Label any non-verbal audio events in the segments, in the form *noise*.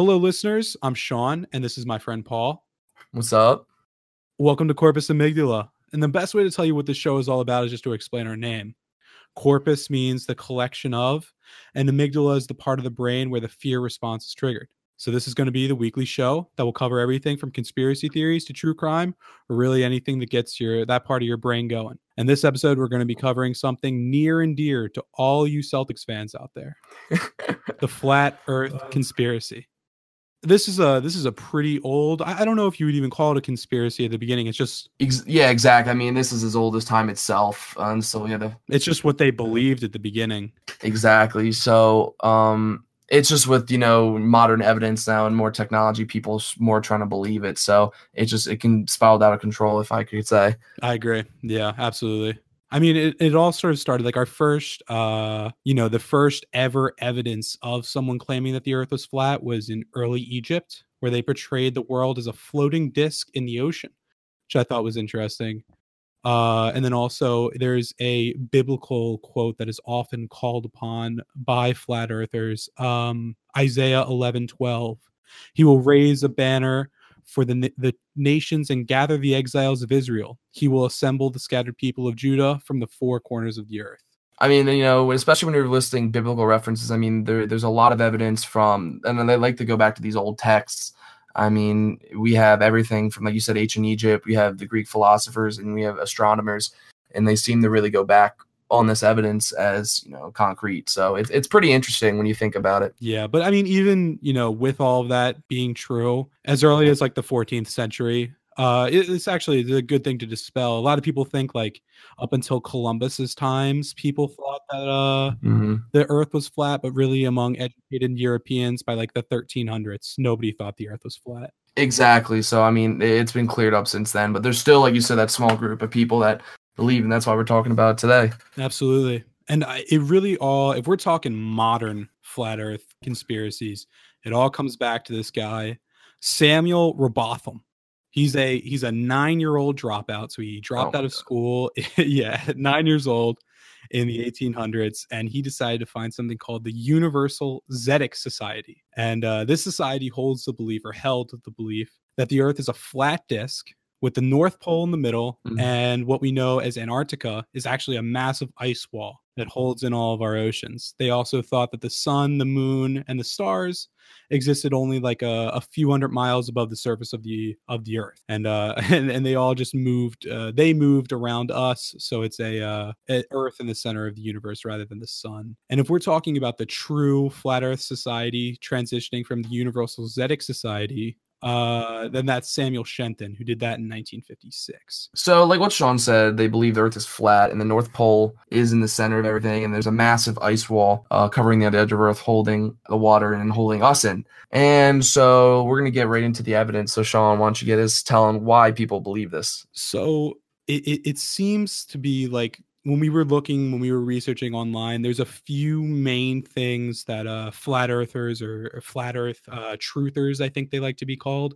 Hello, listeners. I'm Sean, and this is my friend Paul. What's up? Welcome to Corpus Amygdala. And the best way to tell you what this show is all about is just to explain our name. Corpus means the collection of, and amygdala is the part of the brain where the fear response is triggered. So, this is going to be the weekly show that will cover everything from conspiracy theories to true crime, or really anything that gets your that part of your brain going. And this episode, we're going to be covering something near and dear to all you Celtics fans out there: *laughs* the flat Earth conspiracy this is a this is a pretty old I, I, don't know if you would even call it a conspiracy at the beginning. It's just Ex- yeah exactly i mean this is as old as time itself and so yeah the, it's just what they believed at the beginning. Exactly so um it's just with you know modern evidence now and more technology people more trying to believe it so it just it can spiral out of control if i could say. I agree. Yeah absolutely I mean, it, it all sort of started like our first, uh, you know, the first ever evidence of someone claiming that the earth was flat was in early Egypt, where they portrayed the world as a floating disk in the ocean, which I thought was interesting. Uh, and then also, there's a biblical quote that is often called upon by flat earthers um, Isaiah 11 12. He will raise a banner for the, the nations and gather the exiles of Israel. He will assemble the scattered people of Judah from the four corners of the earth. I mean, you know, especially when you're listing biblical references, I mean, there, there's a lot of evidence from, and they like to go back to these old texts. I mean, we have everything from, like you said, ancient Egypt, we have the Greek philosophers, and we have astronomers, and they seem to really go back on this evidence as you know concrete so it's, it's pretty interesting when you think about it yeah but i mean even you know with all of that being true as early as like the 14th century uh it, it's actually a good thing to dispel a lot of people think like up until columbus's times people thought that uh mm-hmm. the earth was flat but really among educated europeans by like the 1300s nobody thought the earth was flat Exactly. So I mean, it's been cleared up since then, but there's still, like you said, that small group of people that believe, and that's why we're talking about it today. Absolutely. And I, it really all, if we're talking modern flat Earth conspiracies, it all comes back to this guy, Samuel Rowbotham. He's a he's a nine year old dropout, so he dropped oh out of God. school. *laughs* yeah, nine years old in the 1800s, and he decided to find something called the Universal Zetetic Society. And uh, this society holds the belief, or held the belief, that the Earth is a flat disk with the North Pole in the middle, mm-hmm. and what we know as Antarctica is actually a massive ice wall that holds in all of our oceans. They also thought that the sun, the moon, and the stars existed only like a, a few hundred miles above the surface of the of the Earth, and uh, *laughs* and, and they all just moved. Uh, they moved around us, so it's a, uh, Earth in the center of the universe rather than the sun. And if we're talking about the true flat Earth society transitioning from the Universal Zetetic Society, uh, then that's Samuel Shenton, who did that in 1956. So, like what Sean said, they believe the Earth is flat, and the North Pole is in the center of everything, and there's a massive ice wall uh, covering the edge of Earth, holding the water and holding us in. And so, we're gonna get right into the evidence. So, Sean, why don't you get us telling why people believe this? So, it, it, it seems to be like when we were looking when we were researching online there's a few main things that uh flat earthers or, flat earth uh truthers i think they like to be called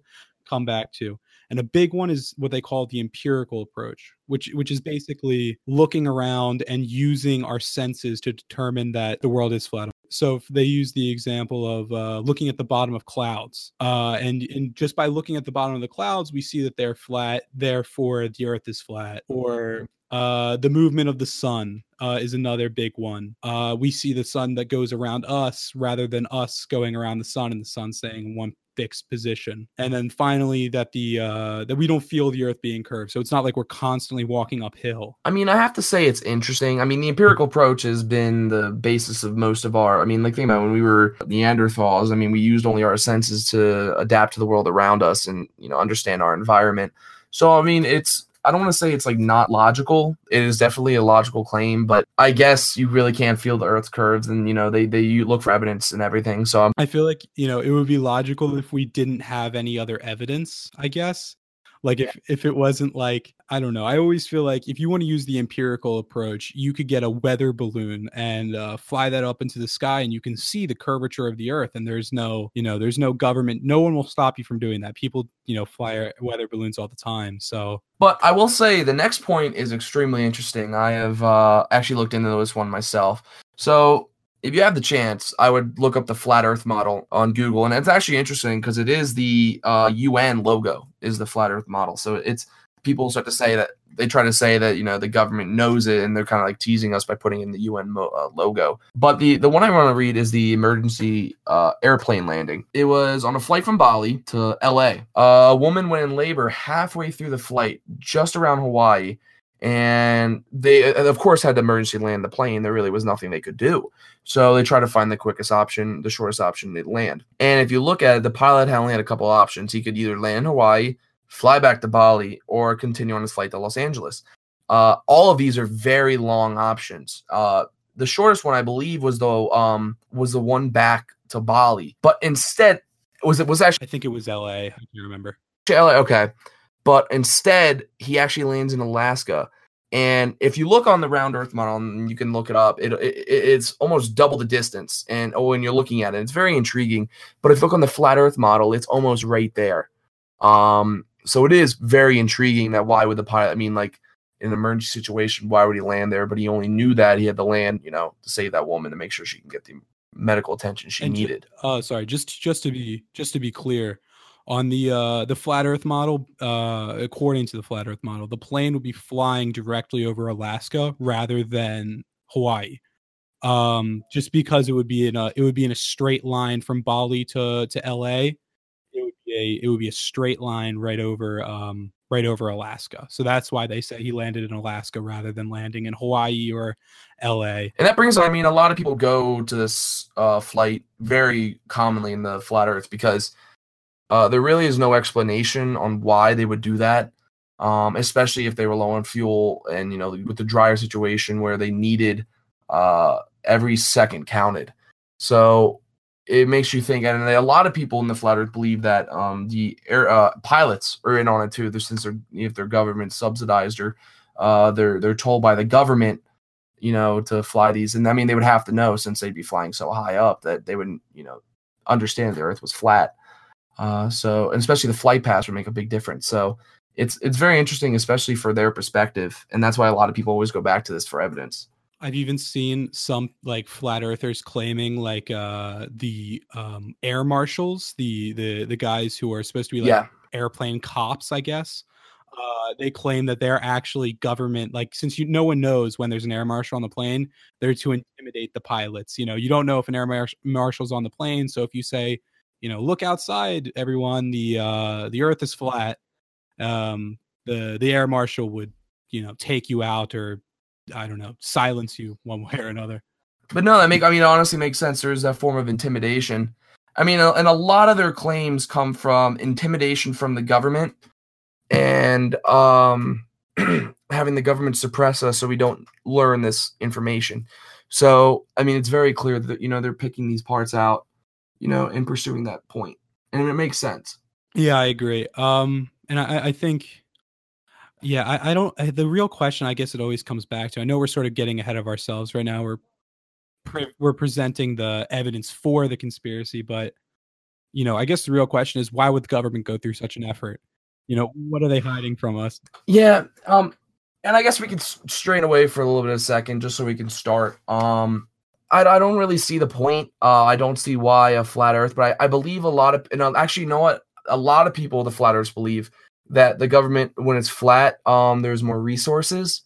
come back to and a big one is what they call the empirical approach which which is basically looking around and using our senses to determine that the world is flat so they use the example of uh, looking at the bottom of clouds, uh, and and just by looking at the bottom of the clouds, we see that they're flat. Therefore, the Earth is flat. Or uh, the movement of the sun uh, is another big one. Uh, we see the sun that goes around us rather than us going around the sun and the sun staying in one fixed position. And then finally, that the uh, that we don't feel the Earth being curved, so it's not like we're constantly walking uphill. I mean, I have to say it's interesting. I mean, the empirical approach has been the basis of most of our. I mean, like think about when we were Neanderthals. I mean, we used only our senses to adapt to the world around us and you know understand our environment. So I mean, it's I don't want to say it's like not logical. It is definitely a logical claim, but I guess you really can't feel the Earth's curves, and you know they they you look for evidence and everything. So I'm, I feel like you know it would be logical if we didn't have any other evidence. I guess like if if it wasn't like I don't know. I always feel like if you want to use the empirical approach, you could get a weather balloon and uh, fly that up into the sky, and you can see the curvature of the Earth. And there's no, you know, there's no government. No one will stop you from doing that. People, you know, fly weather balloons all the time. So, but I will say the next point is extremely interesting. I have uh, actually looked into this one myself. So if you have the chance, I would look up the flat Earth model on Google, and it's actually interesting because it is the uh, UN logo is the flat Earth model. So it's people start to say that they try to say that you know the government knows it, and they're kind of like teasing us by putting in the UN mo- uh, logo. But the the one I want to read is the emergency uh, airplane landing. It was on a flight from Bali to L.A. a woman went in labor halfway through the flight, just around Hawaii and they of course had to emergency land the plane there really was nothing they could do so they try to find the quickest option the shortest option to land and if you look at it the pilot had only had a couple options he could either land in hawaii fly back to bali or continue on his flight to los angeles uh, all of these are very long options uh, the shortest one i believe was the um was the one back to bali but instead was it was actually I think it was L.A. I can remember. L.A. okay but instead he actually lands in Alaska. And if you look on the round Earth model, and you can look it up, it, it it's almost double the distance. And oh, when you're looking at it, it's very intriguing. But if you look on the flat Earth model, it's almost right there. Um, so it is very intriguing that why would the pilot? I mean, like in an emergency situation, why would he land there? But he only knew that he had to land, you know, to save that woman to make sure she can get the medical attention she And ju- needed. Oh, sorry. Just just to be just to be clear, on the uh the flat Earth model, uh, according to the flat Earth model, the plane would be flying directly over Alaska rather than Hawaii. Um, just because it would be in a it would be in a straight line from Bali to to LA. It would be a it would be a straight line right over um right over Alaska. So that's why they say he landed in Alaska rather than landing in Hawaii or LA. And that brings, I mean, a lot of people go to this uh, flight very commonly in the flat Earth because uh, there really is no explanation on why they would do that, um, especially if they were low on fuel and you know with the dryer situation where they needed uh, every second counted. So it makes you think, and a lot of people in the flat Earth believe that um, the air uh, pilots are in on it too. Since they're if they're government subsidized or uh, they're they're told by the government, you know, to fly these, and I mean they would have to know since they'd be flying so high up that they wouldn't, you know, understand the Earth was flat. Uh, so, and especially the flight pass would make a big difference. So, it's it's very interesting, especially for their perspective, and that's why a lot of people always go back to this for evidence. I've even seen some like flat earthers claiming like uh the um air marshals, the the the guys who are supposed to be like yeah, airplane cops, I guess. Uh, they claim that they're actually government. Like, since you no one knows when there's an air marshal on the plane, they're to intimidate the pilots. You know, you don't know if an air marsh- marshal's on the plane. So if you say, you know, look outside, everyone, the uh, the Earth is flat, um, the the air marshal would, you know, take you out or I don't know, silence you one *laughs* way or another. but no, that make I mean honestly makes sense. There is that form of intimidation. I mean, and a lot of their claims come from intimidation from the government and um, *clears throat* having the government suppress us so we don't learn this information. So, I mean, it's very clear that you know they're picking these parts out, you know, in pursuing that point, and it makes sense. Yeah, I agree. Um, and I, I think, yeah, I, I don't. I, the real question, I guess, it always comes back to. I know we're sort of getting ahead of ourselves right now. We're pre- we're presenting the evidence for the conspiracy, but you know, I guess the real question is why would the government go through such an effort? You know, what are they hiding from us? Yeah. Um, and I guess we could strain away for a little bit of a second just so we can start. Um, I, I don't really see the point. Uh, I don't see why a flat Earth, but I, I believe a lot of, and uh, actually, you know what? A lot of people, the flat believe that the government, when it's flat, um, there's more resources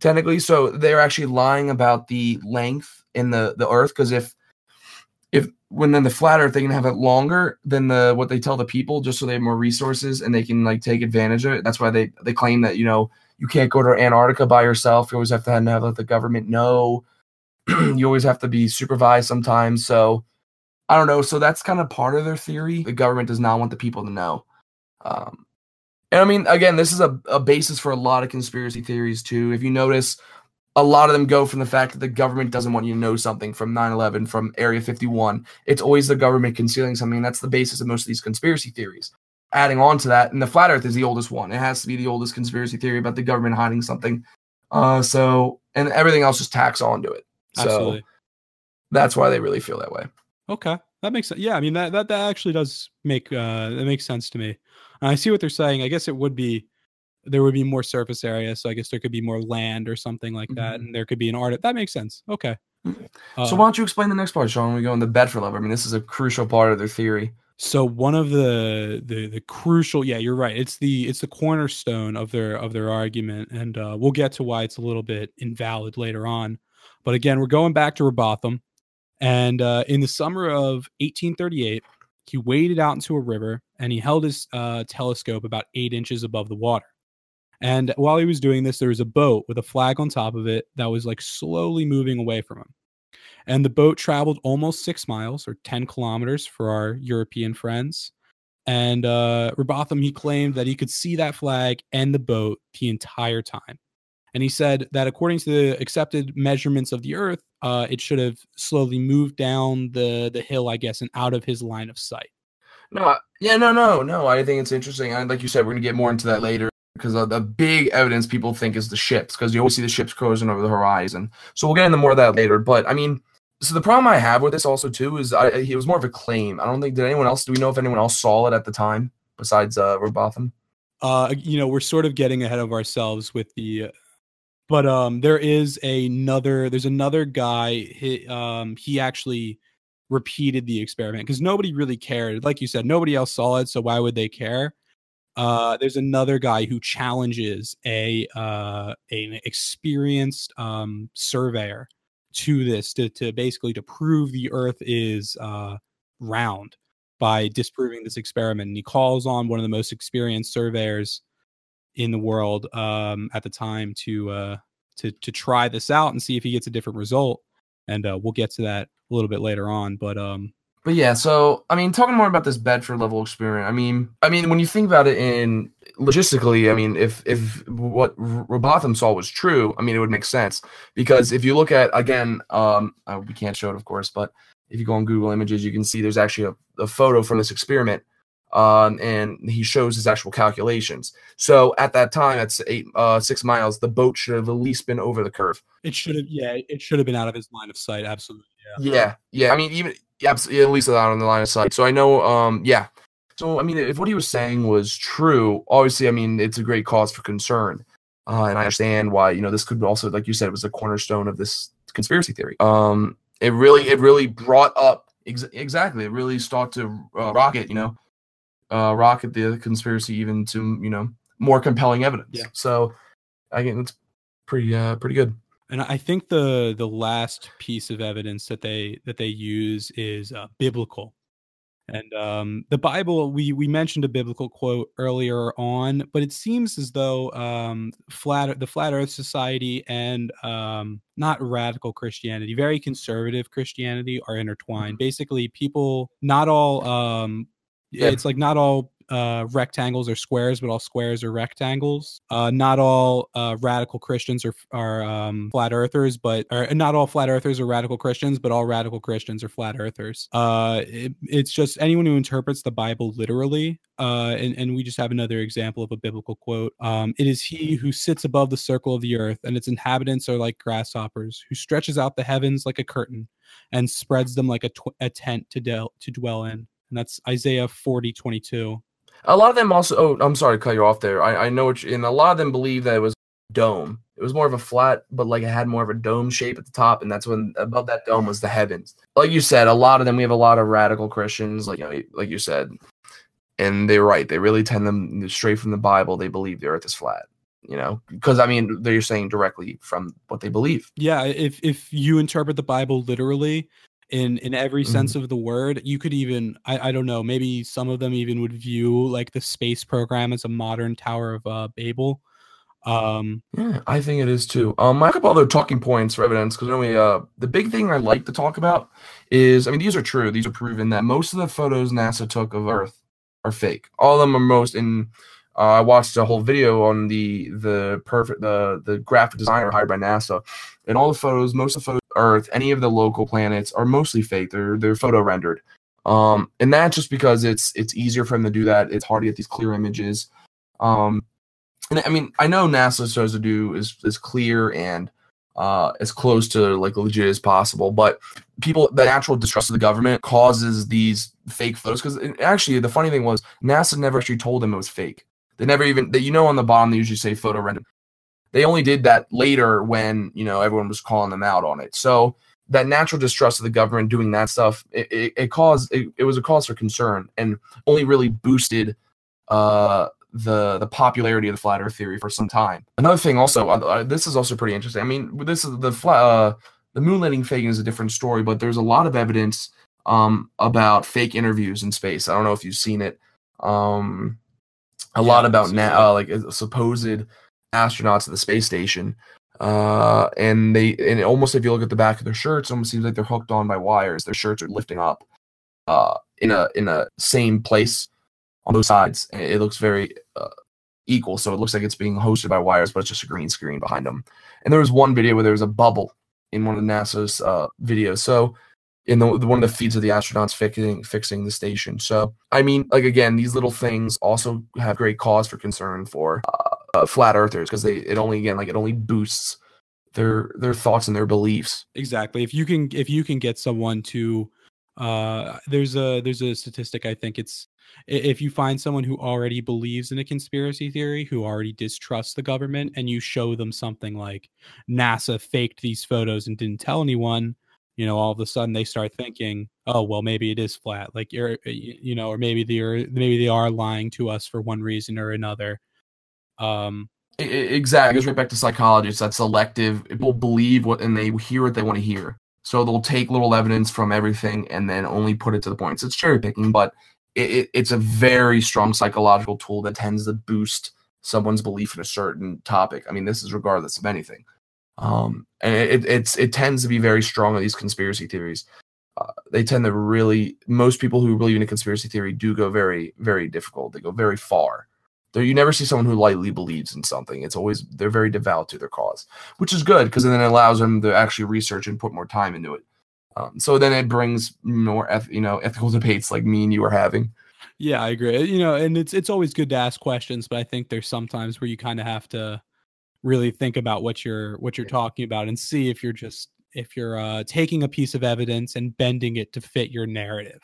technically. So they're actually lying about the length in the the Earth because if if when then the flat Earth they can have it longer than the what they tell the people just so they have more resources and they can like take advantage of it. That's why they they claim that you know you can't go to Antarctica by yourself. You always have to have, have let the government know. *clears throat* you always have to be supervised sometimes. So I don't know. So that's kind of part of their theory. The government does not want the people to know. Um, and I mean, again, this is a, a basis for a lot of conspiracy theories too. If you notice, a lot of them go from the fact that the government doesn't want you to know something from 9-11 from area 51 it's always the government concealing something that's the basis of most of these conspiracy theories adding on to that and the flat earth is the oldest one it has to be the oldest conspiracy theory about the government hiding something uh so and everything else just tacks onto it so Absolutely. that's why they really feel that way Okay, that makes sense. Yeah, I mean that that that actually does make uh that makes sense to me. And I see what they're saying. I guess it would be there would be more surface area, so I guess there could be more land or something like that, Mhm. and there could be an art. That makes sense. Okay. Uh, so why don't you explain the next part, Sean? When we go in the Bedford level. I mean, this is a crucial part of their theory. So one of the the the crucial, yeah, you're right. It's the it's the cornerstone of their of their argument, and uh, we'll get to why it's a little bit invalid later on. But again, we're going back to Rowbotham, and uh, in the summer of 1838, he waded out into a river and he held his uh, telescope about eight inches above the water. And while he was doing this, there was a boat with a flag on top of it that was like slowly moving away from him. And the boat traveled almost six miles or 10 kilometers for our European friends. And uh, Rowbotham, he claimed that he could see that flag and the boat the entire time. And he said that according to the accepted measurements of the Earth, uh, it should have slowly moved down the the hill, I guess, and out of his line of sight. No, yeah, no, no, no. I think it's interesting. And like you said, we're gonna get more into that later because uh, the big evidence people think is the ships because you always see the ships cruising over the horizon. So we'll get into more of that later. But I mean, so the problem I have with this also too is I, it was more of a claim. I don't think did anyone else. Do we know if anyone else saw it at the time besides uh, Rowbotham? uh you know we're sort of getting ahead of ourselves with the uh, but um there is another there's another guy he um he actually repeated the experiment because nobody really cared. Like you said nobody else saw it so why would they care? Uh there's another guy who challenges a uh an experienced um surveyor to this to, to basically to prove the earth is uh round by disproving this experiment and he calls on one of the most experienced surveyors in the world um, at the time to uh, to to try this out and see if he gets a different result. And uh, we'll get to that a little bit later on. But um, But yeah, so I mean, talking more about this Bedford level experiment. I mean, I mean, when you think about it in logistically, I mean, if if what Rowbotham saw was true, I mean, it would make sense because if you look at again, um, uh, we can't show it, of course, but if you go on Google Images, you can see there's actually a, a photo from this experiment, um, and he shows his actual calculations. So at that time, that's eight uh six miles. The boat should have at least been over the curve. it should have yeah it should have been out of his line of sight. Absolutely. Yeah. Yeah, yeah. I mean, even yeah, yeah, at least out on the line of sight. So I know. Um, yeah. So I mean, if what he was saying was true, obviously, I mean, it's a great cause for concern, uh, and I understand why. You know, this could also, like you said, was a cornerstone of this conspiracy theory. Um, it really, it really brought up ex- exactly. It really started to uh, rocket. You know, uh, rocket the conspiracy even to you know more compelling evidence. Yeah. So I think it's pretty, uh, pretty good. And I think the the last piece of evidence that they that they use is uh, biblical. And um, the Bible, we we mentioned a biblical quote earlier on, but it seems as though um, flat the Flat Earth Society and um, not radical Christianity, very conservative Christianity, are intertwined. Basically, people, not all, um, Yeah. it's like not all uh, rectangles are squares, but all squares are rectangles. Uh, not all uh, radical Christians are are um, flat earthers, but or not all flat earthers are radical Christians, but all radical Christians are flat earthers. Uh, it, it's just anyone who interprets the Bible literally. Uh, and, and we just have another example of a biblical quote. Um, it is he who sits above the circle of the earth, and its inhabitants are like grasshoppers, who stretches out the heavens like a curtain, and spreads them like a, tw- a tent to, del- to dwell in. And that's Isaiah 40, 22. A lot of them also. Oh, I'm sorry to cut you off there. I, I know what you, and a lot of them believe that it was dome. It was more of a flat, but like it had more of a dome shape at the top, and that's when above that dome was the heavens. Like you said, a lot of them. We have a lot of radical Christians, like you know, like you said, and they're right. They really tend them straight from the Bible. They believe the Earth is flat. You know, because I mean, they're saying directly from what they believe. Yeah, if if you interpret the Bible literally in in every Mhm. sense of the word, you could even I, I don't know, maybe some of them even would view like the space program as a modern Tower of uh, Babel. Um Yeah, I think it is too. Um, I have a couple other talking points for evidence because we uh the big thing I like to talk about is I mean these are true. These are proven that most of the photos NASA took of Earth are fake. All of them are most in. Uh, I watched a whole video on the the perfect the the graphic designer hired by NASA, and all the photos, most of the photos Earth, any of the local planets are mostly fake. They're they're photo rendered. Um, and that's just because it's it's easier for them to do that. It's hard to get these clear images. Um, and I mean, I know NASA tries to do is as clear and uh, as close to like legit as possible, but people, the natural distrust of the government causes these fake photos. Because actually, the funny thing was, NASA never actually told them it was fake. They never even, they, you know, on the bottom they usually say photo rendered. They only did that later when you know everyone was calling them out on it. So that natural distrust of the government doing that stuff, it, it, it caused it, it was a cause for concern and only really boosted uh, the the popularity of the flat Earth theory for some time. Another thing, also, uh, this is also pretty interesting. I mean, this is the flat uh, the moon landing fake is a different story, but there's a lot of evidence um, about fake interviews in space. I don't know if you've seen it. Um, a yeah, lot about na- uh, like supposed astronauts at the space station uh, and they and almost if you look at the back of their shirts, almost seems like they're hooked on by wires. Their shirts are lifting up uh, in a in a same place on both sides. And it looks very uh, equal, so it looks like it's being hosted by wires, but it's just a green screen behind them. And there was one video where there was a bubble in one of NASA's uh, videos. So in the, one of the feeds of the astronauts fixing fixing the station. So I mean, like again, these little things also have great cause for concern for uh, uh, flat earthers because they it only again like it only boosts their their thoughts and their beliefs. Exactly. If you can if you can get someone to uh there's a there's a statistic I think it's if you find someone who already believes in a conspiracy theory, who already distrusts the government, and you show them something like NASA faked these photos and didn't tell anyone, you know, all of a sudden they start thinking, oh, well, maybe it is flat, like you're, you know, or maybe they're maybe they are lying to us for one reason or another. Um, exactly. It goes right back to psychology. It's that selective. People believe what and they hear what they want to hear. So they'll take little evidence from everything and then only put it to the points. It's cherry picking, but it, it, it's a very strong psychological tool that tends to boost someone's belief in a certain topic. I mean, this is regardless of anything. Um, and it, it's it tends to be very strong on these conspiracy theories. Uh, they tend to really most people who believe in a conspiracy theory do go very very difficult. They go very far there, you never see someone who lightly believes in something. It's always they're very devout to their cause, which is good because then it allows them to actually research and put more time into it. Um, so then it brings more, eth- you know, ethical debates like me and you are having. Yeah, I agree. You know, and it's it's always good to ask questions, but I think there's sometimes where you kind of have to really think about what you're what you're talking about and see if you're just if you're uh, taking a piece of evidence and bending it to fit your narrative,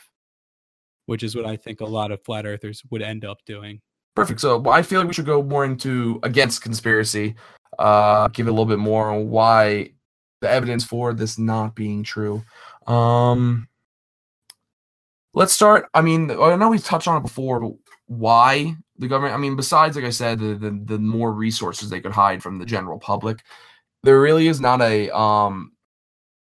which is what I think a lot of flat earthers would end up doing. Perfect. So I feel like we should go more into against conspiracy. Uh, give it a little bit more on why the evidence for this not being true. Um, let's start. I mean, I know we touched on it before, but why the government? I mean, besides, like I said, the, the, the more resources they could hide from the general public, there really is not a um,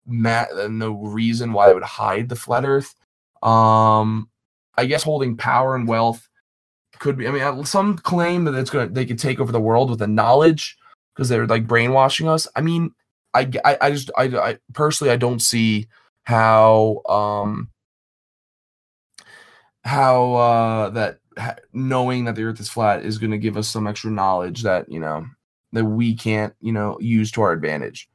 mat, no reason why they would hide the flat Earth. Um, I guess holding power and wealth could be. I mean, some claim that it's gonna they could take over the world with the knowledge because they're like brainwashing us. I mean, I, I, I just I, I personally I don't see how um how uh that ha- knowing that the earth is flat is going to give us some extra knowledge that you know that we can't you know use to our advantage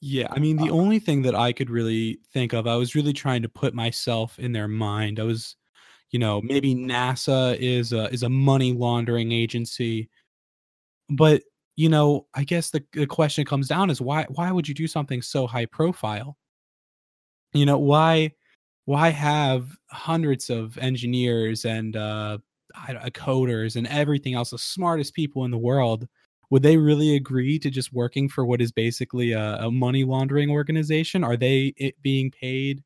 yeah i mean the uh, only thing that i could really think of i was really trying to put myself in their mind i was you know maybe nasa is a, is a money laundering agency. But you know i guess the, the question comes down is why why would you do something so high profile? You know why why have hundreds of engineers and uh, coders and everything else the smartest people in the world would they really agree to just working for what is basically a, a money laundering organization? Are they being paid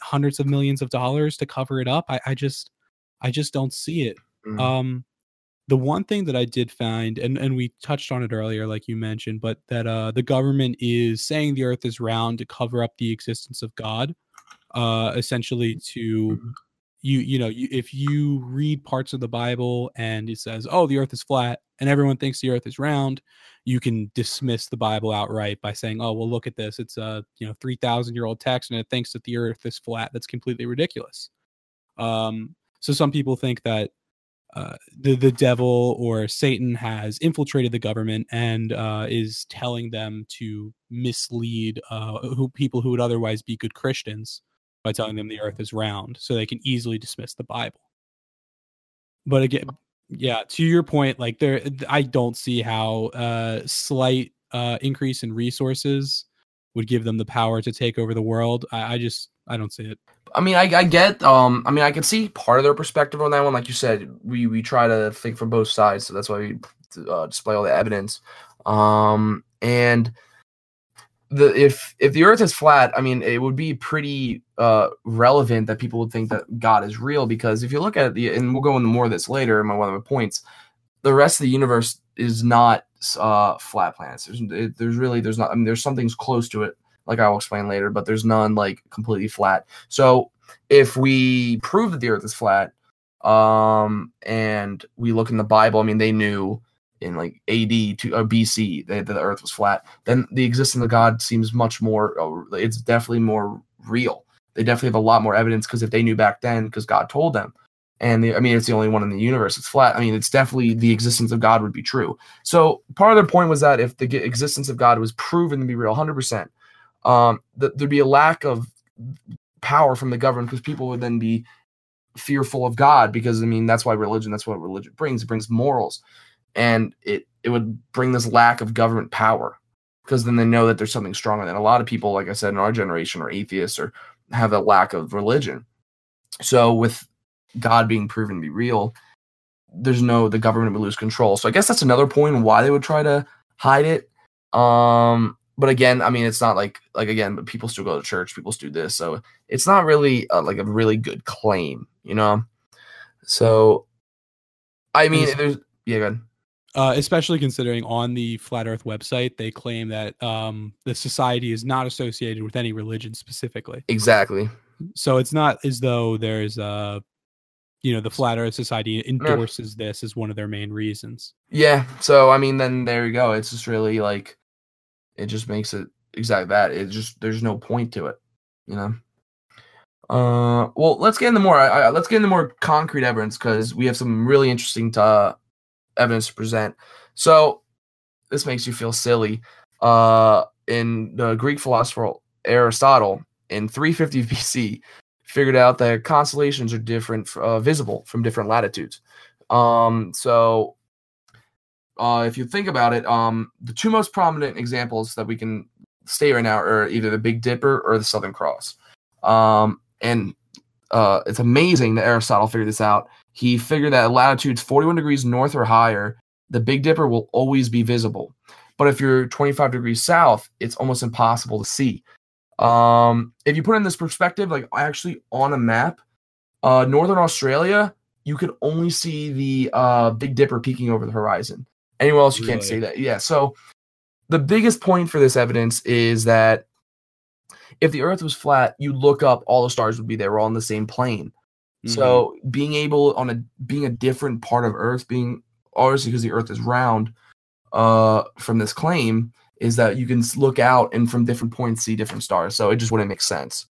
hundreds of millions of dollars to cover it up. I, I just I just don't see it. Mm. Um the one thing that I did find, and, and we touched on it earlier, like you mentioned, but that uh, the government is saying the earth is round to cover up the existence of God, uh, essentially to mm-hmm you you know you, if you read parts of the bible and it says oh the earth is flat and everyone thinks the earth is round you can dismiss the bible outright by saying oh well look at this. It's a you know 3000 year old text and it thinks that the earth is flat. That's completely ridiculous. Um so some people think that uh, the the devil or Satan has infiltrated the government and uh, is telling them to mislead uh, who people who would otherwise be good Christians by telling them the earth is round so they can easily dismiss the bible. But again yeah to your point like there i don't see how a uh, slight uh increase in resources would give them the power to take over the world. I, I just i don't see it. I mean I, I get um i mean i can see part of their perspective on that one. Like you said we we try to think from both sides so that's why we uh, display all the evidence. Um and the if if the earth is flat i mean it would be pretty uh relevant that people would think that god is real because if you look at the and we'll go into more of this later in my one of my points the rest of the universe is not uh flat planets. There's it, there's really there's not i mean there's some things close to it like i'll explain later but there's none like completely flat. So if we prove that the earth is flat um and we look in the bible i mean they knew in like AD to or BC that the Earth was flat, then the existence of God seems much more. Uh, it's definitely more real. They definitely have a lot more evidence because if they knew back then, because God told them, and I mean it's the only one in the universe. It's flat. I mean it's definitely the existence of God would be true. So part of their point was that if the existence of God was proven to be real, hundred percent, um, that there'd be a lack of power from the government because people would then be fearful of God because I mean that's why religion. That's what religion brings. It brings morals and it it would bring this lack of government power because then they know that there's something stronger than a lot of people like i said in our generation are atheists or have a lack of religion. So with god being proven to be real there's no the government would lose control. So i guess that's another point why they would try to hide it. Um but again i mean it's not like like again but people still go to church people still do this. So it's not really a, like a really good claim you know? So i mean there's yeah good uh, especially considering on the Flat Earth website, they claim that um, the society is not associated with any religion specifically. Exactly. So it's not as though there's uh you know, the Flat Earth Society endorses yeah. this as one of their main reasons. Yeah. So I mean, then there you go. It's just really like it just makes it exactly that. It just there's no point to it, you know. Uh, well, let's get into more. I, I, let's get into more concrete evidence because we have some really interesting to, uh, evidence to present. So this makes you feel silly. Uh, in the Greek philosopher Aristotle in 350 BC figured out that constellations are different, uh, visible from different latitudes. Um, so uh, if you think about it, um, the two most prominent examples that we can state right now are either the Big Dipper or the Southern Cross. Um, and uh, it's amazing that Aristotle figured this out. He figured that at latitudes 41 degrees north or higher, the Big Dipper will always be visible. But if you're 25 degrees south, it's almost impossible to see. Um, if you put in this perspective, like actually on a map, uh, Northern Australia, you could only see the uh, Big Dipper peeking over the horizon. Anywhere else, you really? can't see that. Yeah. So the biggest point for this evidence is that if the Earth was flat, you'd look up, all the stars would be there, we're all in the same plane. Mm-hmm. So being able on a being a different part of Earth, being obviously because the Earth is round, uh, from this claim is that you can look out and from different points see different stars. So it just wouldn't make sense.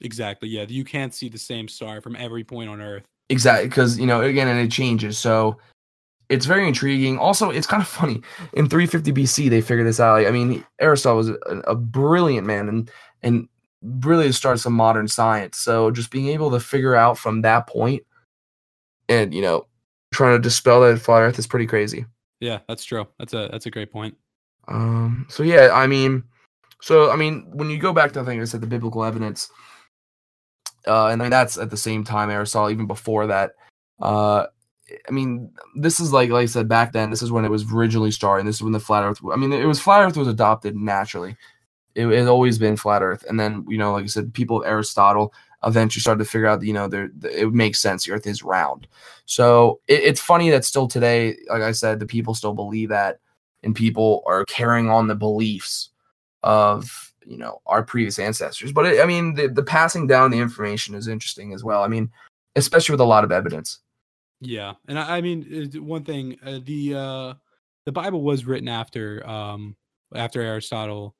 Exactly. Yeah, you can't see the same star from every point on Earth. Exactly, because you know again, and it changes. So it's very intriguing. Also, it's kind of funny. In 350 BC, they figured this out. Like, I mean, Aristotle was a, a brilliant man, and and really starts some modern science. So just being able to figure out from that point and, you know, trying to dispel that flat earth is pretty crazy. Yeah, that's true. That's a that's a great point. Um so yeah, I mean so I mean when you go back to I think I said the biblical evidence uh and I mean that's at the same time Aristotle even before that uh I mean, this is like like I said back then. This is when it was originally starting. This is when the flat Earth. I mean, it was flat Earth was adopted naturally it had always been flat Earth. And then, you know, like I said, people of Aristotle eventually started to figure out, you know, there it makes sense. The Earth is round. So it, it's funny that still today, like I said, the people still believe that, and people are carrying on the beliefs of you know our previous ancestors. But it, I mean, the the passing down the information is interesting as well. I mean, especially with a lot of evidence. Yeah, and I, I mean, one thing, uh, the uh, the Bible was written after um after Aristotle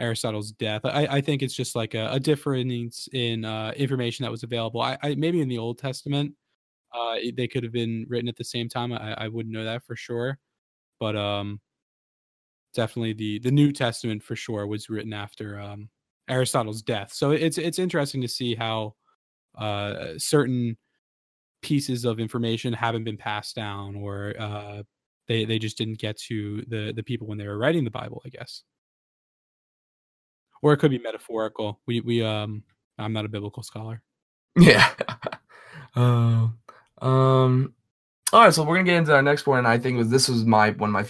Aristotle's death. I, I think it's just like a, a difference in uh, information that was available. I, I, maybe in the Old Testament, uh, they could have been written at the same time. I, I wouldn't know that for sure, but um, definitely the the New Testament for sure was written after um, Aristotle's death. So it's it's interesting to see how uh, certain pieces of information haven't been passed down or uh, they they just didn't get to the the people when they were writing the Bible. I guess or it could be metaphorical. We we um I'm not a biblical scholar. Yeah. uh, *laughs* um. All right, so we're gonna get into our next point, and I think was this was my one of my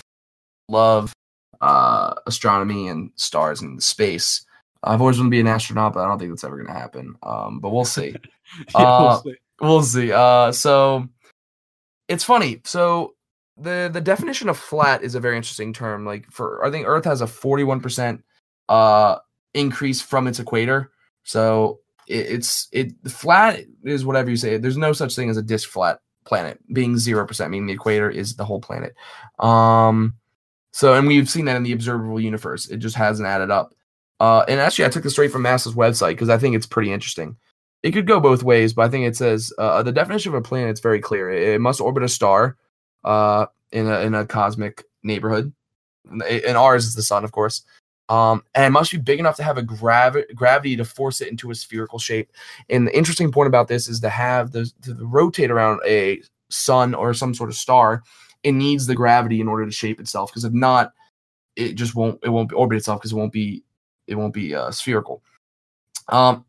love uh, astronomy and stars and space. I've always wanted to be an astronaut, but I don't think that's ever going to happen. Um, but we'll see. *laughs* Yeah, we'll Uh, see. we'll see. Uh, so it's funny. So the the definition of flat is a very interesting term. Like for I think Earth has a forty one percent uh increase from its equator. So it, it's it flat is whatever you say. There's no such thing as a disk flat planet being zero percent, meaning the equator is the whole planet. Um, so and we've seen that in the observable universe. It just hasn't added up. Uh, and actually, I took this straight from NASA's website because I think it's pretty interesting. It could go both ways, but I think it says uh, the definition of a planet is very clear. It, it must orbit a star uh, in a in a cosmic neighborhood, and, and ours is the sun, of course. Um, and it must be big enough to have a gravi- gravity to force it into a spherical shape. And the interesting point about this is to have the to rotate around a sun or some sort of star, it needs the gravity in order to shape itself. Because if not, it just won't it won't orbit itself because it won't be it won't be uh, spherical. Um,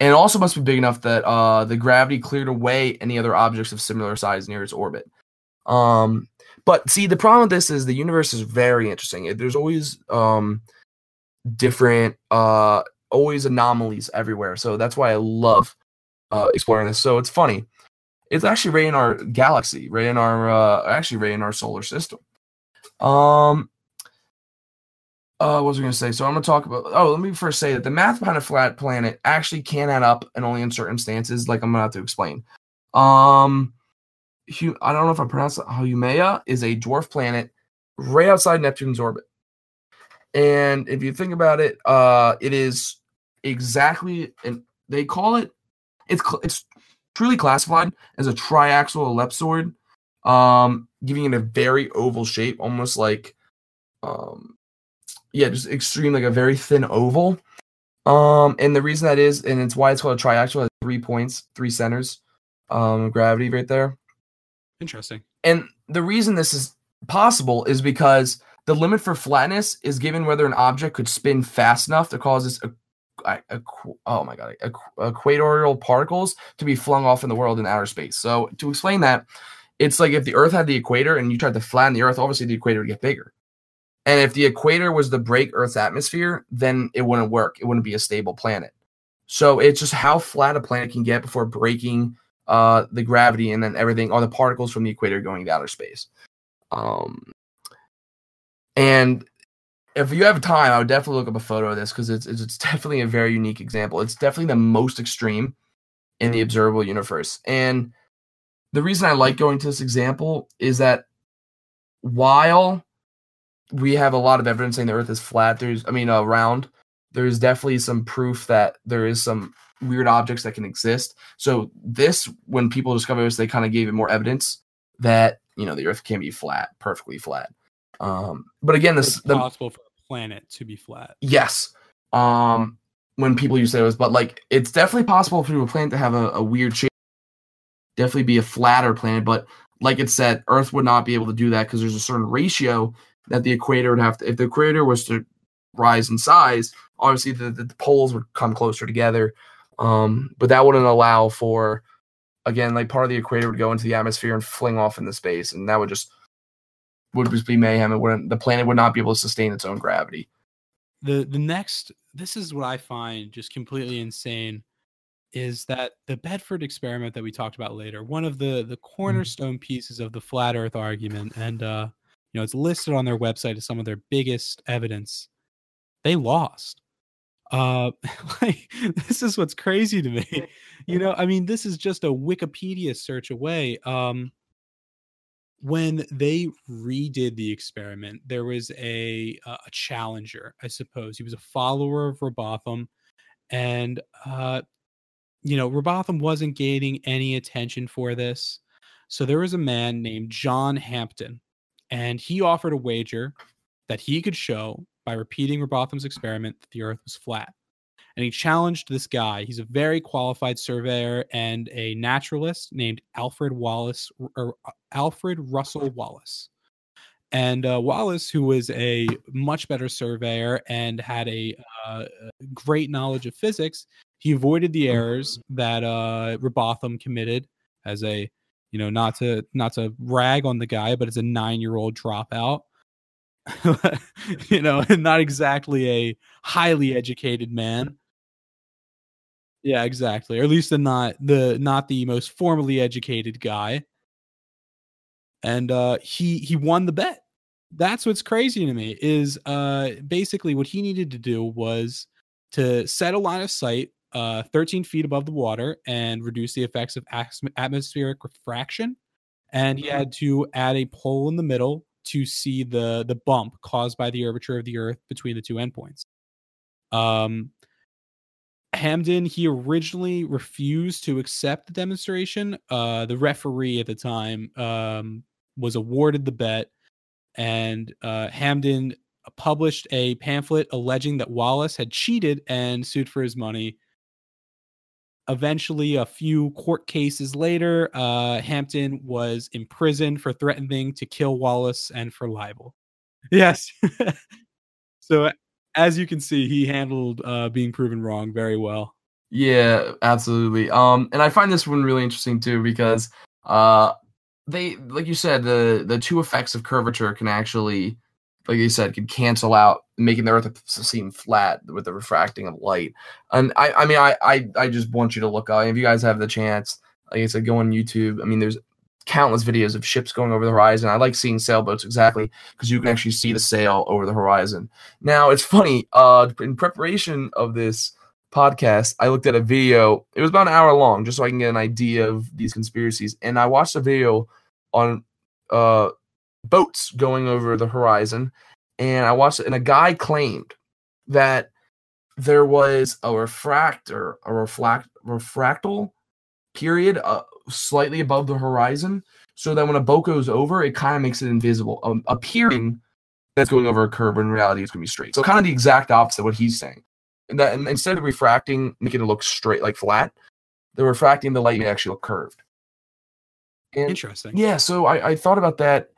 and it also must be big enough that uh, the gravity cleared away any other objects of similar size near its orbit. Um, but see, the problem with this is the universe is very interesting. There's always um, different, uh, always anomalies everywhere. So that's why I love uh, exploring this. So it's funny. It's actually right in our galaxy, right in our, uh, actually right in our solar system. Um, uh, what was I going to say? So I'm going to talk about. Oh, let me first say that the math behind a flat planet actually can add up, and only in certain instances, like I'm going to have to explain. Um, I don't know if I pronounce it. Haumea is a dwarf planet right outside Neptune's orbit, and if you think about it, uh, it is exactly, and they call it. It's it's truly classified as a triaxial ellipsoid, um, giving it a very oval shape, almost like, um, yeah, just extreme, like a very thin oval. Um, and the reason that is, and it's why it's called a triaxial, has three points, three centers, um, gravity right there. Interesting. And the reason this is possible is because the limit for flatness is given whether an object could spin fast enough to cause a- oh my god equatorial particles to be flung off in the world in outer space. So to explain that, it's like if the Earth had the equator and you tried to flatten the Earth, obviously the equator would get bigger. And if the equator was to break Earth's atmosphere, then it wouldn't work. It wouldn't be a stable planet. So it's just how flat a planet can get before breaking uh, the gravity and then everything, all the particles from the equator going to outer space. Um, and if you have time, I would definitely look up a photo of this because it's, it's definitely a very unique example. It's definitely the most extreme in the observable universe. And the reason I like going to this example is that while we have a lot of evidence saying the Earth is flat, there's I mean uh, round, there's definitely some proof that there is some weird objects that can exist. So this, when people discovered this, they kind of gave it more evidence that you know the Earth can be flat, perfectly flat. Um, but again, this It's the, possible for a planet to be flat. yes. Um, when people used to say this, but like it's definitely possible for a planet to have a, a weird shape, definitely be a flatter planet. But like it said, Earth would not be able to do that because there's a certain ratio that the equator would have to. If the equator was to rise in size, obviously the, the, the poles would come closer together. Um, but that wouldn't allow for again, like part of the equator would go into the atmosphere and fling off into space, and that would just would just be mayhem. It wouldn't the planet would not be able to sustain its own gravity. the the next this is what i find just completely insane is that the bedford experiment that we talked about later one of the the cornerstone pieces of the flat earth argument and uh you know it's listed on their website as some of their biggest evidence they lost uh *laughs* like this is what's crazy to me you know i mean this is just a wikipedia search away um when they redid the experiment, there was a uh, a challenger, I suppose. He was a follower of Rowbotham, and uh, you know Rowbotham wasn't gaining any attention for this. So there was a man named John Hampden, and he offered a wager that he could show by repeating Rowbotham's experiment that the Earth was flat. And he challenged this guy. He's a very qualified surveyor and a naturalist named Alfred Wallace or uh, Alfred Russel Wallace. And uh, Wallace, who was a much better surveyor and had a uh, great knowledge of physics, he avoided the errors that uh, Rowbotham committed as a, you know, not to not to rag on the guy, but as a nine-year-old dropout. *laughs* you know, *laughs* not exactly a highly educated man. Yeah, exactly. Or at least the not the not the most formally educated guy. And uh he he won the bet. That's what's crazy to me is uh basically what he needed to do was to set a line of sight uh 13 feet above the water and reduce the effects of atmospheric refraction and he had to add a pole in the middle to see the the bump caused by the curvature of the earth between the two endpoints um Hampden, he originally refused to accept the demonstration. Uh, the referee at the time um, was awarded the bet, and uh, Hampden published a pamphlet alleging that Wallace had cheated and sued for his money. Eventually, a few court cases later, uh, Hampden was imprisoned for threatening to kill Wallace and for libel. Yes. *laughs* so as you can see, he handled uh, being proven wrong very well. Yeah, absolutely. Um, and I find this one really interesting too because uh, they, like you said, the the two effects of curvature can actually, like you said, can cancel out, making the Earth seem flat with the refracting of light. And I, I mean, I, I, I just want you to look. Uh, if you guys have the chance, like I said, go on YouTube. I mean, there's countless videos of ships going over the horizon. I like seeing sailboats exactly because you can actually see the sail over the horizon. Now it's funny. Uh, in preparation of this podcast, I looked at a video. It was about an hour long, just so I can get an idea of these conspiracies. And I watched a video on uh boats going over the horizon, and I watched it. And a guy claimed that there was a refractor, a refract, refractal period uh, slightly above the horizon so that when a boat goes over, it kind of makes it invisible, um, appearing that's going over a curve when in reality it's going to be straight. So kind of the exact opposite of what he's saying. And that and instead of refracting, making it look straight, like flat, the refracting the light may actually look curved. And Interesting. Yeah, so I, I thought about that,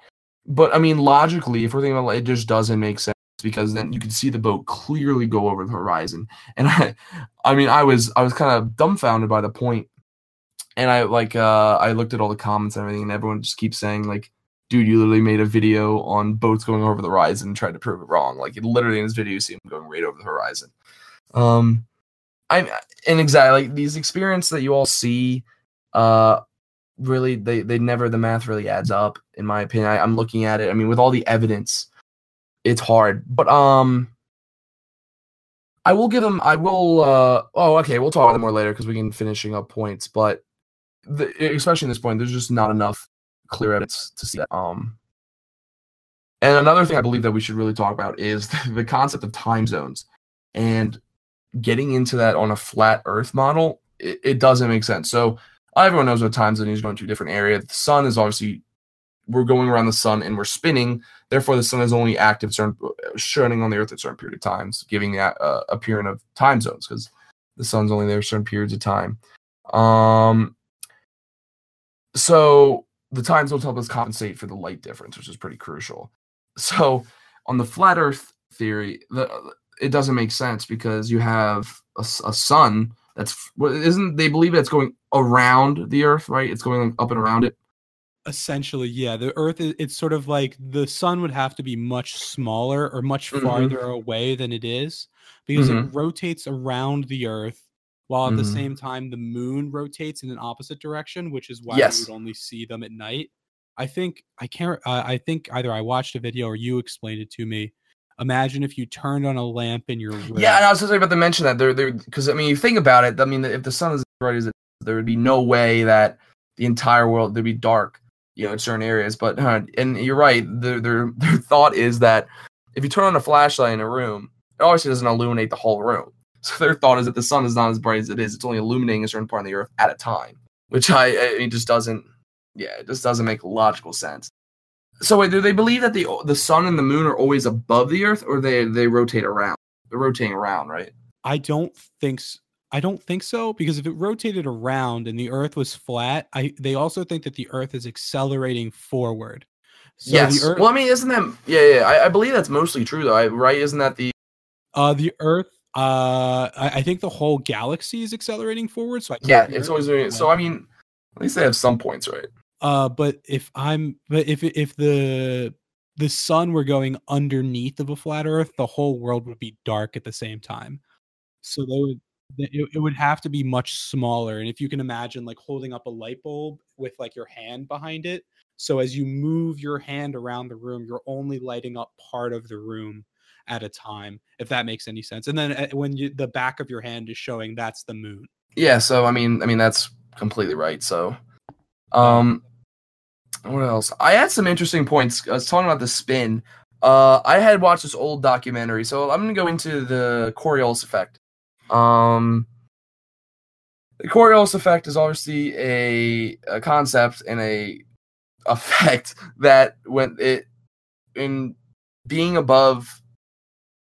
but I mean, logically, if we're thinking about it, it just doesn't make sense because then you can see the boat clearly go over the horizon. And *laughs* I, I mean, I was I was kind of dumbfounded by the point and I like uh I looked at all the comments and everything, and everyone just keeps saying like, "Dude, you literally made a video on boats going over the horizon and tried to prove it wrong." Like, it literally in this video, you see them going right over the horizon. Um, I'm and exactly like these experiences that you all see, uh, really they they never the math really adds up in my opinion. I, I'm looking at it. I mean, with all the evidence, it's hard, but um. I will give them. I will. uh Oh, okay. We'll talk about them more later because we can finishing up points. But the, especially in this point, there's just not enough clear evidence to see that. Um, and another thing I believe that we should really talk about is the, *laughs* the concept of time zones and getting into that on a flat Earth model. It, it doesn't make sense. So everyone knows what time zone is going to a different area. The sun is obviously we're going around the sun and we're spinning. Therefore, the sun is only active certain shining on the Earth at certain period of times, giving the uh, appearance of time zones because the sun's only there certain periods of time. Um, so the time zones help us compensate for the light difference, which is pretty crucial. So on the flat Earth theory, the, it doesn't make sense because you have a, a sun that's isn't they believe it's going around the Earth, right? It's going up and around it. Essentially, yeah. The Earth is it's sort of like the sun would have to be much smaller or much mm-hmm. farther away than it is because mm-hmm. it rotates around the Earth while at mm-hmm. the same time the moon rotates in an opposite direction, which is why yes. you would only see them at night. I think I can't. Uh, I think either I watched a video or you explained it to me. Imagine if you turned on a lamp in your room. Yeah, and I was just about to mention that there, there, because I mean, you think about it. I mean, if the sun is as bright as it, there would be no way that the entire world there'd be dark, you know, in certain areas. But uh, and you're right. Their their their thought is that if you turn on a flashlight in a room, it obviously doesn't illuminate the whole room. *laughs* So their thought is that the sun is not as bright as it is. It's only illuminating a certain part of the earth at a time, which I, it just doesn't, yeah, it just doesn't make logical sense. So wait, do they believe that the the sun and the moon are always above the earth, or they they rotate around? They're rotating around, right? I don't think so. I don't think so because if it rotated around and the Earth was flat, I they also think that the Earth is accelerating forward. So yes. Earth, well, I mean, isn't that yeah? Yeah, I, I believe that's mostly true though. I, right? Isn't that the uh the Earth uh, I, I, think the whole galaxy is accelerating forward. So I yeah, it's always doing So I mean, at least they have some points, right? Uh, but if I'm, but if if the the sun were going underneath of a flat Earth, the whole world would be dark at the same time. So they would it, it would have to be much smaller. And if you can imagine like holding up a light bulb with like your hand behind it, so as you move your hand around the room, you're only lighting up part of the room at a time, if that makes any sense. And then uh, when you, the back of your hand is showing, that's the moon. Yeah. So I mean, I mean that's completely right. So, um, what else? I had some interesting points. I was talking about the spin. Uh, I had watched this old documentary, so I'm gonna go into the Coriolis effect. Um, the Coriolis effect is obviously a, a concept and a *laughs* effect that when it in being above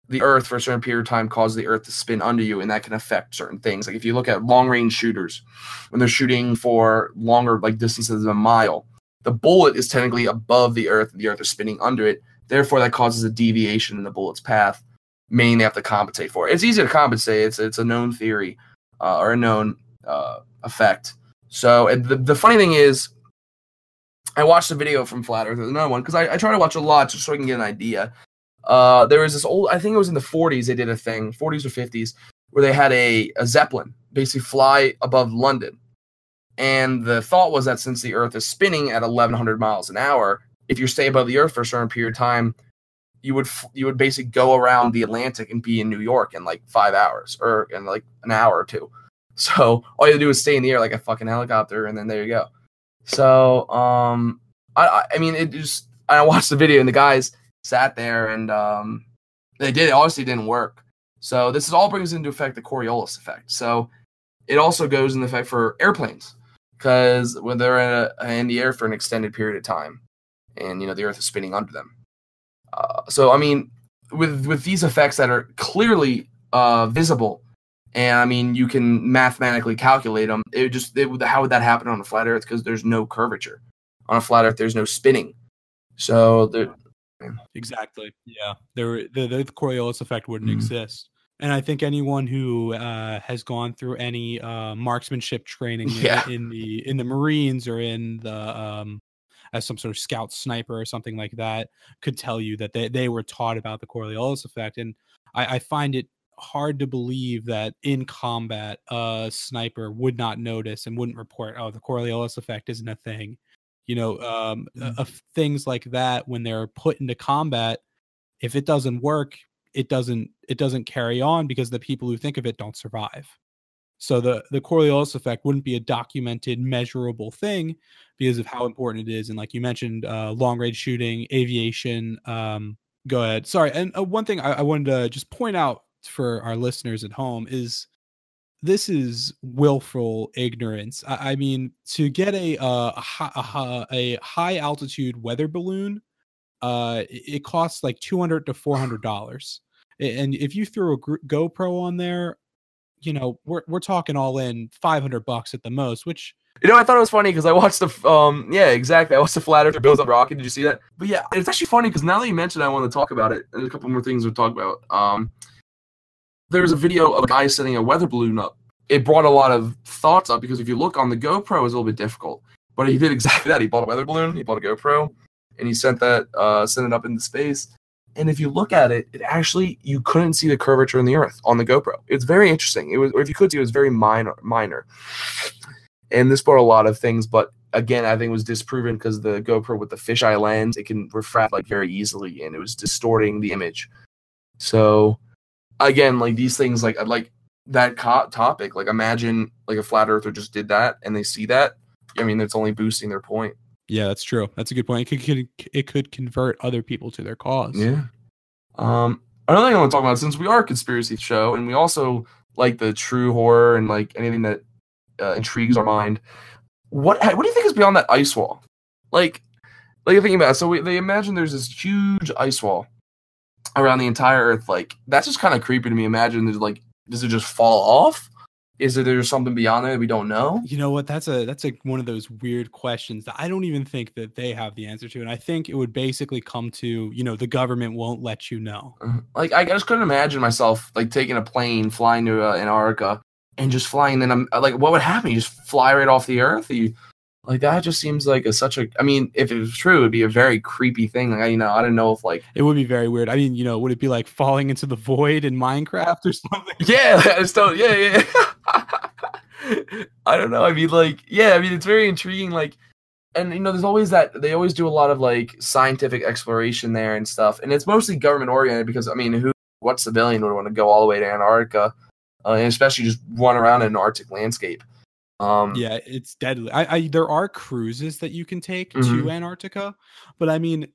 the earth for a certain period of time causes the earth to spin under you and that can affect certain things. Like if you look at long range shooters when they're shooting for longer like distances of a mile the bullet is technically above the earth and the earth is spinning under it. Therefore that causes a deviation in the bullet's path meaning they have to compensate for it. It's easy to compensate. It's it's a known theory uh, or a known uh, effect. So the, the funny thing is I watched a video from Flat Earth, there's another one, because I, I try to watch a lot just so I can get an idea. Uh, there was this old, I think it was in the 40s, they did a thing, 40s or 50s, where they had a, a Zeppelin basically fly above London. And the thought was that since the Earth is spinning at 1100 miles an hour, if you stay above the Earth for a certain period of time, you would you would basically go around the Atlantic and be in New York in like five hours or in like an hour or two. *laughs* So all you do is stay in the air like a fucking helicopter, and then there you go. So, um, I, I mean, it just, I watched the video and the guys sat there and, um, they did, it obviously didn't work. So this is all brings into effect the Coriolis effect. So it also goes into effect for airplanes because when they're in, a, in, the air for an extended period of time and, you know, the earth is spinning under them. Uh, so, I mean, with, with these effects that are clearly, uh, visible and I mean, you can mathematically calculate them. It just it, how would that happen on a flat Earth? Because there's no curvature on a flat Earth. There's no spinning. So there. Exactly. Yeah. There, the, the Coriolis effect wouldn't mm-hmm. exist. And I think anyone who uh, has gone through any uh, marksmanship training yeah. in, in, the in the Marines or in the um, as some sort of scout sniper or something like that could tell you that they, they were taught about the Coriolis effect. And I, I find it hard to believe that in combat a sniper would not notice and wouldn't report oh the coriolis effect isn't a thing you know um, mm-hmm. things like that when they're put into combat if it doesn't work it doesn't it doesn't carry on because the people who think of it don't survive so the the coriolis effect wouldn't be a documented measurable thing because of how important it is and like you mentioned uh, long range shooting aviation um, go ahead sorry and uh, one thing I, I wanted to just point out for our listeners at home is this is willful ignorance. I, I mean, to get a, uh, a, a high altitude weather balloon, uh, it costs like two hundred to four hundred dollars. And if you throw a GoPro on there, you know we're we're talking all in five hundred bucks at the most. Which you know, I thought it was funny because I watched the um yeah exactly. I watched the flat Earth builds up rocket. Did you see that? But yeah, it's actually funny because now that you mentioned, it, I want to talk about it. And a couple more things to talk about. Um, there's a video of a guy setting a weather balloon up. It brought a lot of thoughts up because if you look on the GoPro, it's a little bit difficult. But he did exactly *laughs* that. He bought a weather balloon, he bought a GoPro, and he sent that uh, sent it up into space. And if you look at it, it actually you couldn't see the curvature in the Earth on the GoPro. It's very interesting. It was, or if you could see, it was very minor, minor. And this brought a lot of things, but again, I think it was disproven because the GoPro with the fisheye lens, it can refract like very easily, and it was distorting the image. So again, like these things, like like that co- topic. Like imagine like a flat earther just did that and they see that. I mean, it's only boosting their point. Yeah, that's true. That's a good point. It could, it could convert other people to their cause. Yeah. Um, another thing I want to talk about since we are a conspiracy show and we also like the true horror and like anything that uh, intrigues our mind. What what do you think is beyond that ice wall? Like, like you thinking about it, so we, they imagine there's this huge ice wall around the entire Earth. Like that's just kind of creepy to me. Imagine there's like, does it just fall off? Is there there's something beyond there that we don't know? You know what? That's a that's a one of those weird questions that I don't even think that they have the answer to, and I think it would basically come to you know the government won't let you know. Uh-huh. Like I just couldn't imagine myself like taking a plane flying to uh, Antarctica and just flying. Then I'm like, what would happen? You just fly right off the Earth? You Like that just seems like a such a. I mean, if it was true, it'd be a very creepy thing. Like I- you know, I don't know if like It would be very weird. I mean, you know, would it be like falling into the void in Minecraft or *laughs* something? yeah, I just don't. Yeah, yeah. *laughs* I don't know. I mean, like, yeah. I mean, it's very intriguing. Like, and you know, there's always that they always do a lot of like scientific exploration there and stuff, and it's mostly government oriented because I mean, who, what civilian would want to go all the way to Antarctica, uh, and especially just run around in an Arctic landscape? Um, Yeah, it's deadly. I, I there are cruises that you can take to Mhm. Antarctica, but I mean,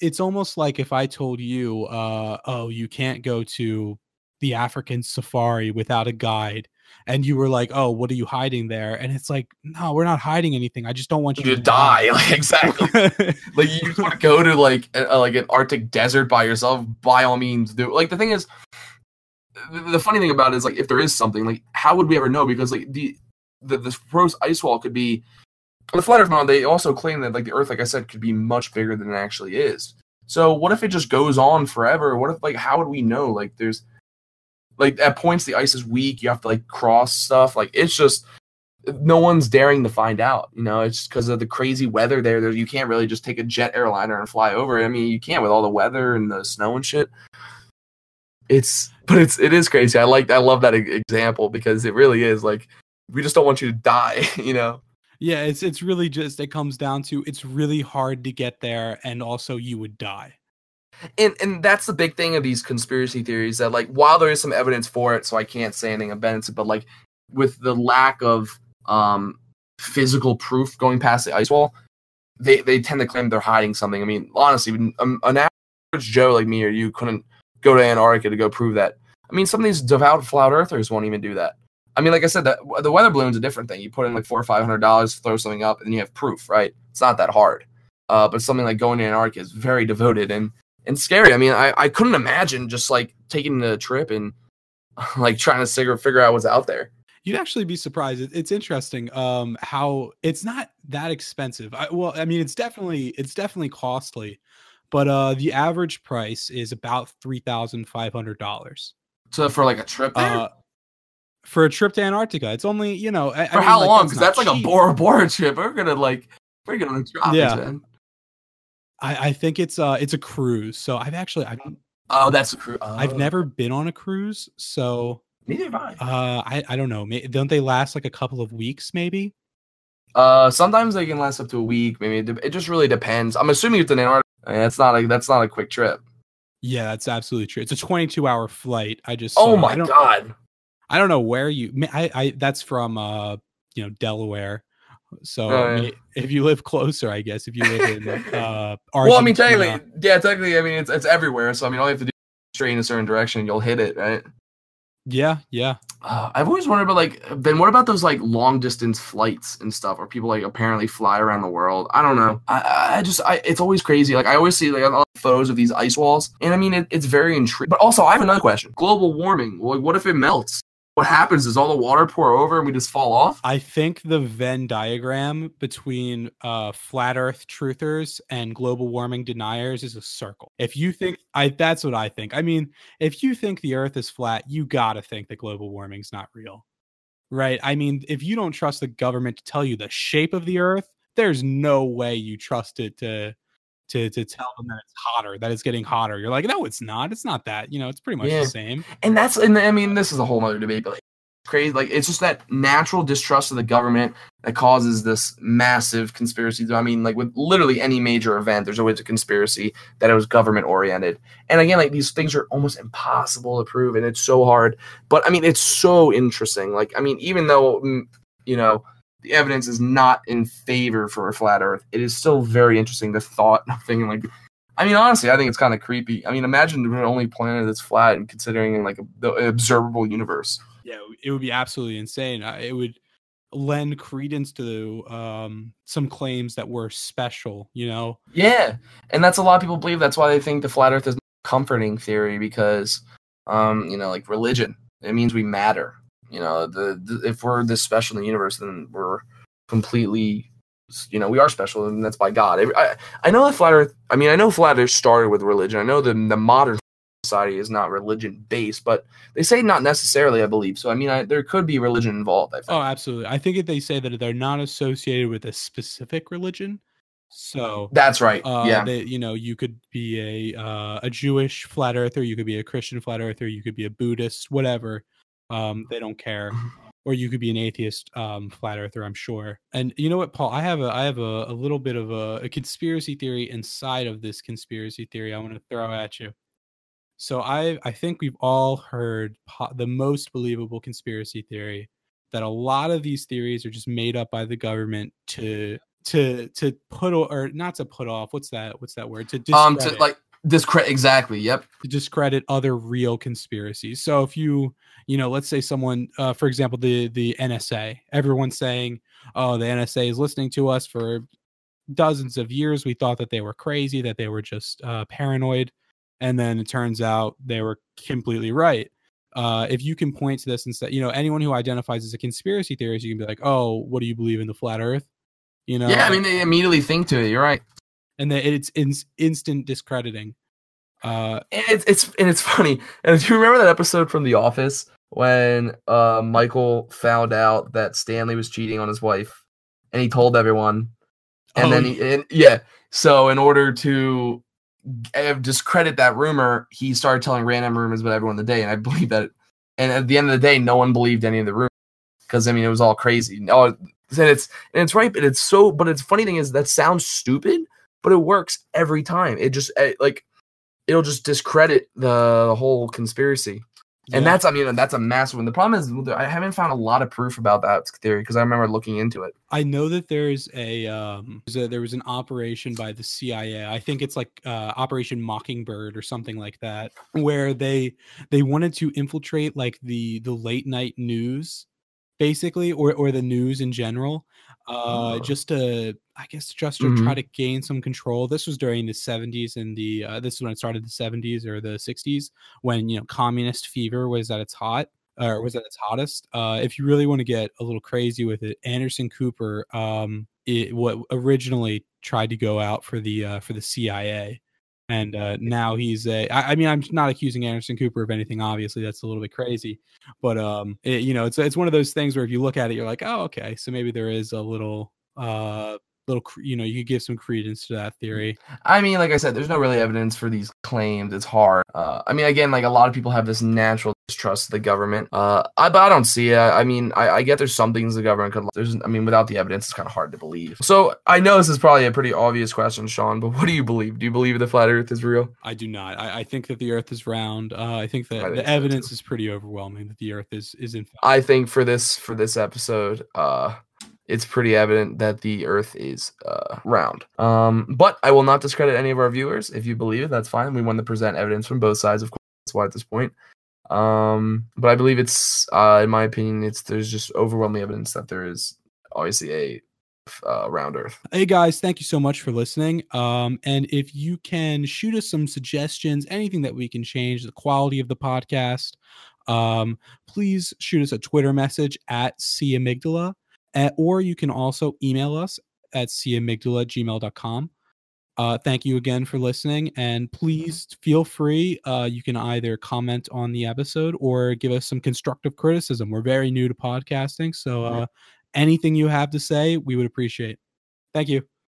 it's almost like if I told you, uh, oh, you can't go to the African safari without a guide, and you were like, oh, what are you hiding there? And it's like, no, we're not hiding anything. I just don't want you you to die. *laughs* Like exactly. *laughs* like you just want to go to like a, like an Arctic desert by yourself, by all means do. Like the thing is, the, the funny thing about it is like if there is something, like how would we ever know? Because like the the this proposed ice wall could be. The flat Earth model, they also claim that like the Earth, like I said, could be much bigger than it actually is. So what if it just goes on forever? What if like how would we know? Like there's like at points the ice is weak, you have to like cross stuff. Like it's just no one's daring to find out. You know, it's because of the crazy weather there. There, you can't really just take a jet airliner and fly over. I mean, you can't with all the weather and the snow and shit. It's, but it's it is crazy. I like, I love that example because it really is like we just don't want you to die. *laughs* You know. yeah, it's it's really just it comes down to it's really hard to get there, and also you would die. and and that's the big thing of these conspiracy theories that like while there is some evidence for it so i can't say anything about it but like with the lack of um physical proof going past the ice wall they they tend to claim they're hiding something i mean honestly um, an average joe like me or you couldn't go to antarctica to go prove that i mean some of these devout flat earthers won't even do that i mean like i said that the weather balloon's a different thing you put in like four or five hundred dollars throw something up and you have proof right it's not that hard uh, but something like going to antarctica is very *laughs* devoted and and scary. I mean, I, I couldn't imagine just like taking a trip and *laughs* like trying to figure figure out what's out there. You'd actually be surprised. It's interesting um, how it's not that expensive. I, well, I mean, it's definitely it's definitely costly, but uh, the average price is about three thousand five hundred dollars So for like a trip there? uh, for a trip to Antarctica. It's only you know I, I for mean, how like, long? Because not that's like a. Bora Bora trip. We're gonna like we're gonna drop Yeah. man. I, I think it's uh it's a cruise. So I've actually I've, Oh, that's a cruise. I've never been on a cruise, so Neither have I. uh I I don't know. Don't they last like a couple of weeks maybe? Uh, sometimes they can last up to a week. Maybe it, it just really depends. I'm assuming it's an Antarctica. I mean, that's not a that's not a quick trip. Yeah, that's absolutely true. It's a 22 hour flight. I just Oh my I god. I don't know where you. I, I that's from uh you know Delaware. So Oh, yeah. may- if you live closer, I guess if you live in uh *laughs* Well, I mean, technically, yeah, technically, I mean, it's it's everywhere. So I mean, all you have to do is straight in a certain direction, and you'll hit it, right? yeah, yeah. Uh, I've always wondered about like then what about those like long distance flights and stuff where people like apparently fly around the world? I don't know. I- I, I just I it's always crazy. Like I always see like a lot of photos of these ice walls, and I mean it, it's very intriguing. But also I have another question: global warming. Like, what if it melts? What happens? Does all the water pour over and we just fall off? I think the Venn diagram between uh, flat Earth truthers and global warming deniers is a circle. If you think I, that's what I think. I mean, if you think the Earth is flat, you gotta think that global warming's not real, right? I mean, if you don't trust the government to tell you the shape of the Earth, there's no way you trust it to to to tell them that it's hotter, that it's getting hotter. You're like, no, it's not. It's not that. You know, it's pretty much Yeah. the same. and that's and I mean this is a whole other debate, but like, crazy like it's just that natural distrust of the government that causes this massive conspiracy. I mean, like with literally any major event, there's always a conspiracy that it was government oriented. And again, like these things are almost impossible to prove, and it's so hard. But I mean, it's so interesting. Like I mean, even though mm, you know the evidence is not in favor for a flat Earth, it is still very interesting. The thought of thinking like I mean, honestly, I think it's kind of creepy. I mean, imagine the only planet that's flat and considering like a, the observable universe. Yeah, it would be absolutely insane. It would lend credence to um, some claims that were special. You know, Yeah, and that's a lot of people believe. That's why they think the flat Earth is a comforting theory because, um, you know, like religion, it means we matter. You know, the, the if we're this special in the universe, then we're completely, you know, we are special, and that's by God. I, I know that flat Earth. I mean, I know flat Earth started with religion. I know the the modern society is not religion based, but they say not necessarily, I believe. So I mean, I, there could be religion involved. I think. Oh, absolutely. I think if they say that they're not associated with a specific religion, so That's right. uh, yeah. they, you know, you could be a uh, a Jewish flat earther, you could be a Christian flat earther, you could be a Buddhist, whatever. Um, they don't care. *laughs* Or you could be an atheist um, flat earther, I'm sure. And you know what, Paul? I have a I have a, a little bit of a, a conspiracy theory inside of this conspiracy theory I want to throw at you. So I I think we've all heard po- the most believable conspiracy theory that a lot of these theories are just made up by the government to to to put or not to put off what's that what's that word to um, to like discredit exactly. Yep. to discredit other real conspiracies. So if you you know let's say someone uh, for example the the NSA everyone's saying oh the NSA is listening to us for dozens of years we thought that they were crazy that they were just uh, paranoid and then it turns out they were completely right uh, if you can point to this and say you know anyone who identifies as a conspiracy theorist you can be like oh what do you believe in the flat earth you know yeah. I mean, they immediately think to it. You're right. And then it's ins- instant discrediting uh And it's it's and it's funny. And do you remember that episode from The Office when uh Michael found out that Stanley was cheating on his wife, and he told everyone, and Oh, then he, and, yeah. So in order to uh, discredit that rumor, he started telling random rumors about everyone in the day, and I believe that. And at the end of the day, no one believed any of the rumors because I mean it was all crazy. No, and it's and it's right, but it's so. But it's funny thing is that sounds stupid, but it works every time. It just eh, like it'll just discredit the whole conspiracy. And that's, I mean, that's a massive one. The problem is, I haven't found a lot of proof about that theory because I remember looking into it. I know that there's a, um, there's a there was an operation by the CIA. I think it's like uh, Operation Mockingbird or something like that, where they they wanted to infiltrate like the the late night news, basically, or or the news in general, uh, Oh. just to I guess just to try Mhm. to gain some control. This was during the 70s and the uh, this is when it started the 70s or the 60s when you know communist fever was at its hot or was at its hottest. Uh, if you really want to get a little crazy with it, Anderson Cooper, um, it, what originally tried to go out for the uh, for the CIA, and uh, now he's a. I, I mean, I'm not accusing Anderson Cooper of anything. Obviously, that's a little bit crazy, but um, it, you know, it's it's one of those things where if you look at it, you're like, oh, okay, so maybe there is a little uh little you know you could give some credence to that theory I mean, like I said, there's no really evidence for these claims. It's hard. Uh, I mean, again, like a lot of people have this natural distrust of the government. Uh, I, but I don't see it. I mean, I, I get there's some things the government could. There's, I mean, without the evidence, it's kind of hard to believe. So I know this is probably a pretty obvious question, Sean. But *laughs* what do you believe? Do you believe the flat Earth is real? i do not i, I think that the earth is round uh, i think that I the evidence is pretty overwhelming that the earth is is in fact I think for this for this episode, uh, it's pretty evident that the Earth is uh, round. Um, but I will not discredit any of our viewers. If you believe it, that's fine. We want to present evidence from both sides, of course. That's why at this point. Um, but I believe it's, uh, in my opinion, it's there's just overwhelming evidence that there is obviously a uh, round Earth. Hey guys, thank you so much for listening. Um, and if you can shoot us some suggestions, anything that we can change the quality of the podcast, um, please shoot us a Twitter message at C Amygdala, uh, or you can also email us at camygdala at gmail.com. Uh, thank you again for listening, and please feel free. Uh, you can either comment on the episode or give us some constructive criticism. We're very new to podcasting, so uh, anything you have to say, we would appreciate. Thank you.